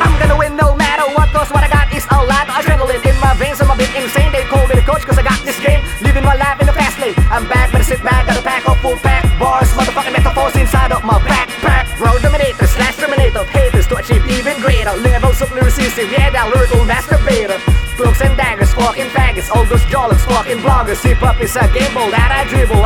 I'm gonna win no matter what, cause what I got is a lot of adrenaline in my veins. I'm a bit insane. They call me the coach, cause I got this game. Living my life in the fast lane. I'm back, better sit back, got a pack of full pack bars. Motherfucking metaphors inside of my backpack. Road dominator, slash terminator. Haters to achieve even greater levels of lyricism. Yeah, that lyrical masturbator. Cloaks and daggers, fucking faggots, all those jollops, fucking bloggers. Hip hop is a game ball that I dribble.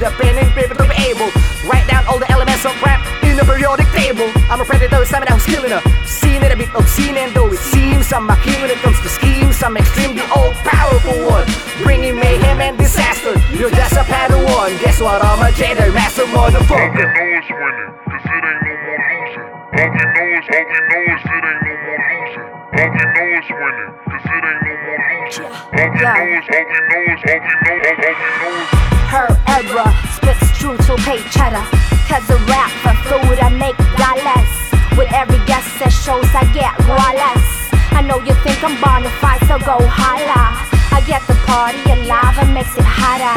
They just need a pen and paper to be able. Write down all the elements of rap in a periodic table. I'm a predator, stamina who's killing her. Seen it a bit oh, obscene and though it seems I'm a king when it comes to schemes. I'm extremely all powerful one, bringing mayhem and disaster. You're just a Padawan. Guess what? I'm a Jedi Master All we know is winning, cause it ain't no more losing. All we know is, all we know is it ain't no more losing. All we know is winning, cause it ain't no more losing. All we know is, all we know is, all we know, all, all we know is. Her era spits true to pay cheddar. Cause the rap for food I make dollars. With every guest that shows I get gualas. I know you think I'm fight, so go holla. I get the party alive and makes it hotter.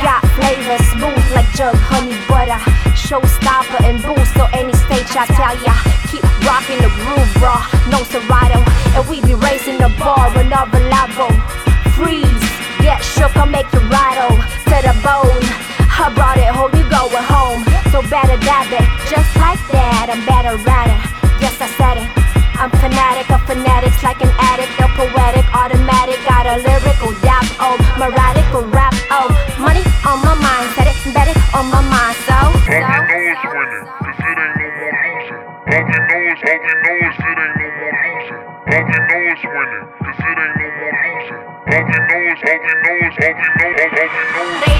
Got flavor smooth like jug honey butter. Showstopper and boost on any stage I tell ya. Keep rocking the groove, bro. No Serato. And we be raising the bar another level. It. Yes, I said it. I'm fanatic of phonetics, like an addict, a poetic, automatic. Got a lyrical dap, oh, my radical rap, oh. Money on my mind, set it, bet it on my mind. So, All we know is winning, cause it ain't no more losing. All we know is, all we know is it ain't no more losing. All we know is winning, cause it ain't no more losing. All we know is, all we know is, all we know, all, all we know is.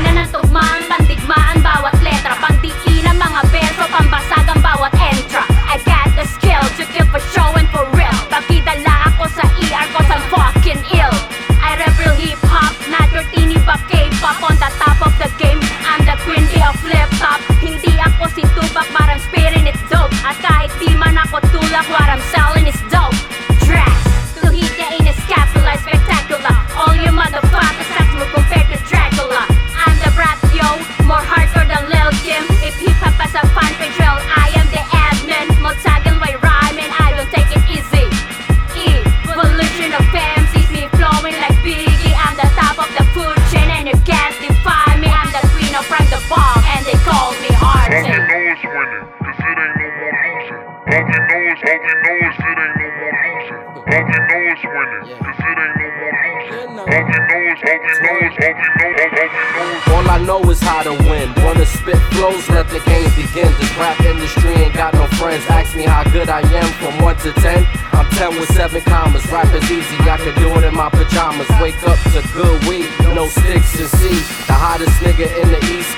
It ain't no more losing. All we know is, all we know is it ain't no more losing. All we know is winning, cause it ain't no more losing. All we know is, all we know is, all we know, all, all we know is. All I know is how to win. Wanna spit flows, let the game begin. This rap industry ain't got no friends. Ask me how good I am from 1 to 10. I'm 10 with 7 commas. Rap is easy, I can do it in my pajamas. Wake up to good weed, no sticks and see. The hottest nigga in the East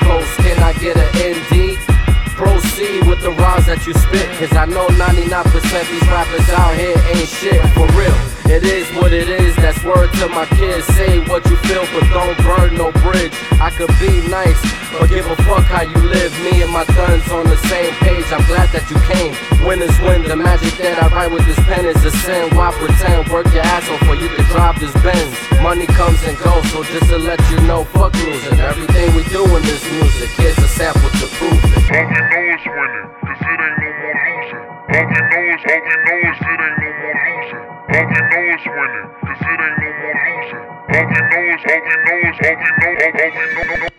you spit. Cause I know 99% these rappers out here ain't shit for real. It is what it is, that's word to my kids. Say what you feel, but don't burn no bridge. I could be nice, but give a fuck how you live. Me and my guns on the same page. I'm glad that you came. Winners win. The magic that I write with this pen is a sin. Why pretend? Work your ass off for you to drive this Benz. Money comes and goes, so just to let you know, fuck losing. Everything we do in this music, here's winning, cause it ain't no more losing. All we know is, all we know is, all we know, all, all we know, all